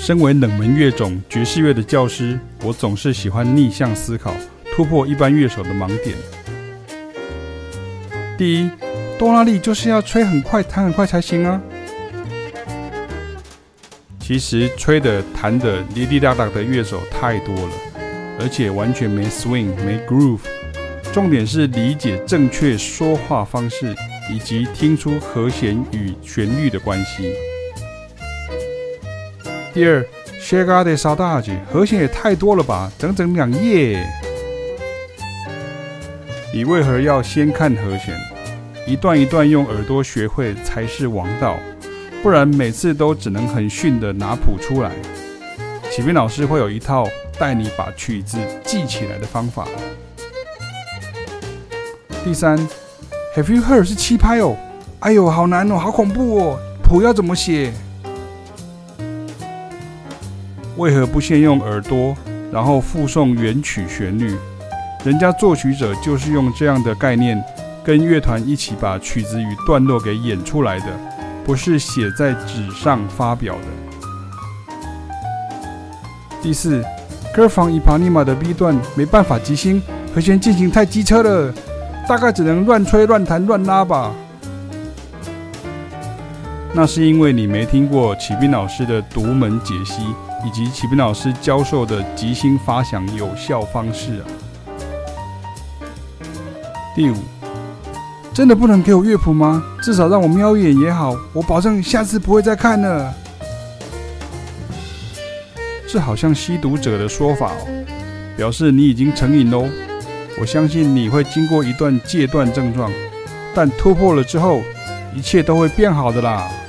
身为冷门乐种爵士乐的教师，我总是喜欢逆向思考，突破一般乐手的盲点。第一，多拉利就是要吹很快、弹很快才行啊。其实吹的、弹的滴滴答答的乐手太多了，而且完全没 swing、没 groove。重点是理解正确说话方式，以及听出和弦与旋律的关系。第二，Chega de saudade，和弦也太多了吧，整整两页。你为何要先看和弦？一段一段用耳朵学会才是王道，不然每次都只能很逊的拿谱出来。启斌老师会有一套带你把曲子记起来的方法。第三，Have you heard 是七拍哦，哎呦，好难哦，好恐怖哦，谱要怎么写？为何不先用耳朵，然后附送原曲旋律？人家作曲者就是用这样的概念，跟乐团一起把曲子与段落给演出来的，不是写在纸上发表的。第四，歌房伊帕尼玛的 B 段没办法即兴，和弦进行太机车了，大概只能乱吹乱弹乱拉吧。那是因为你没听过启斌老师的独门解析。以及启斌老师教授的即兴发想有效方式啊。第五，真的不能给我乐谱吗？至少让我瞄一眼也好，我保证下次不会再看了。这好像吸毒者的说法哦，表示你已经成瘾喽。我相信你会经过一段戒断症状，但突破了之后，一切都会变好的啦。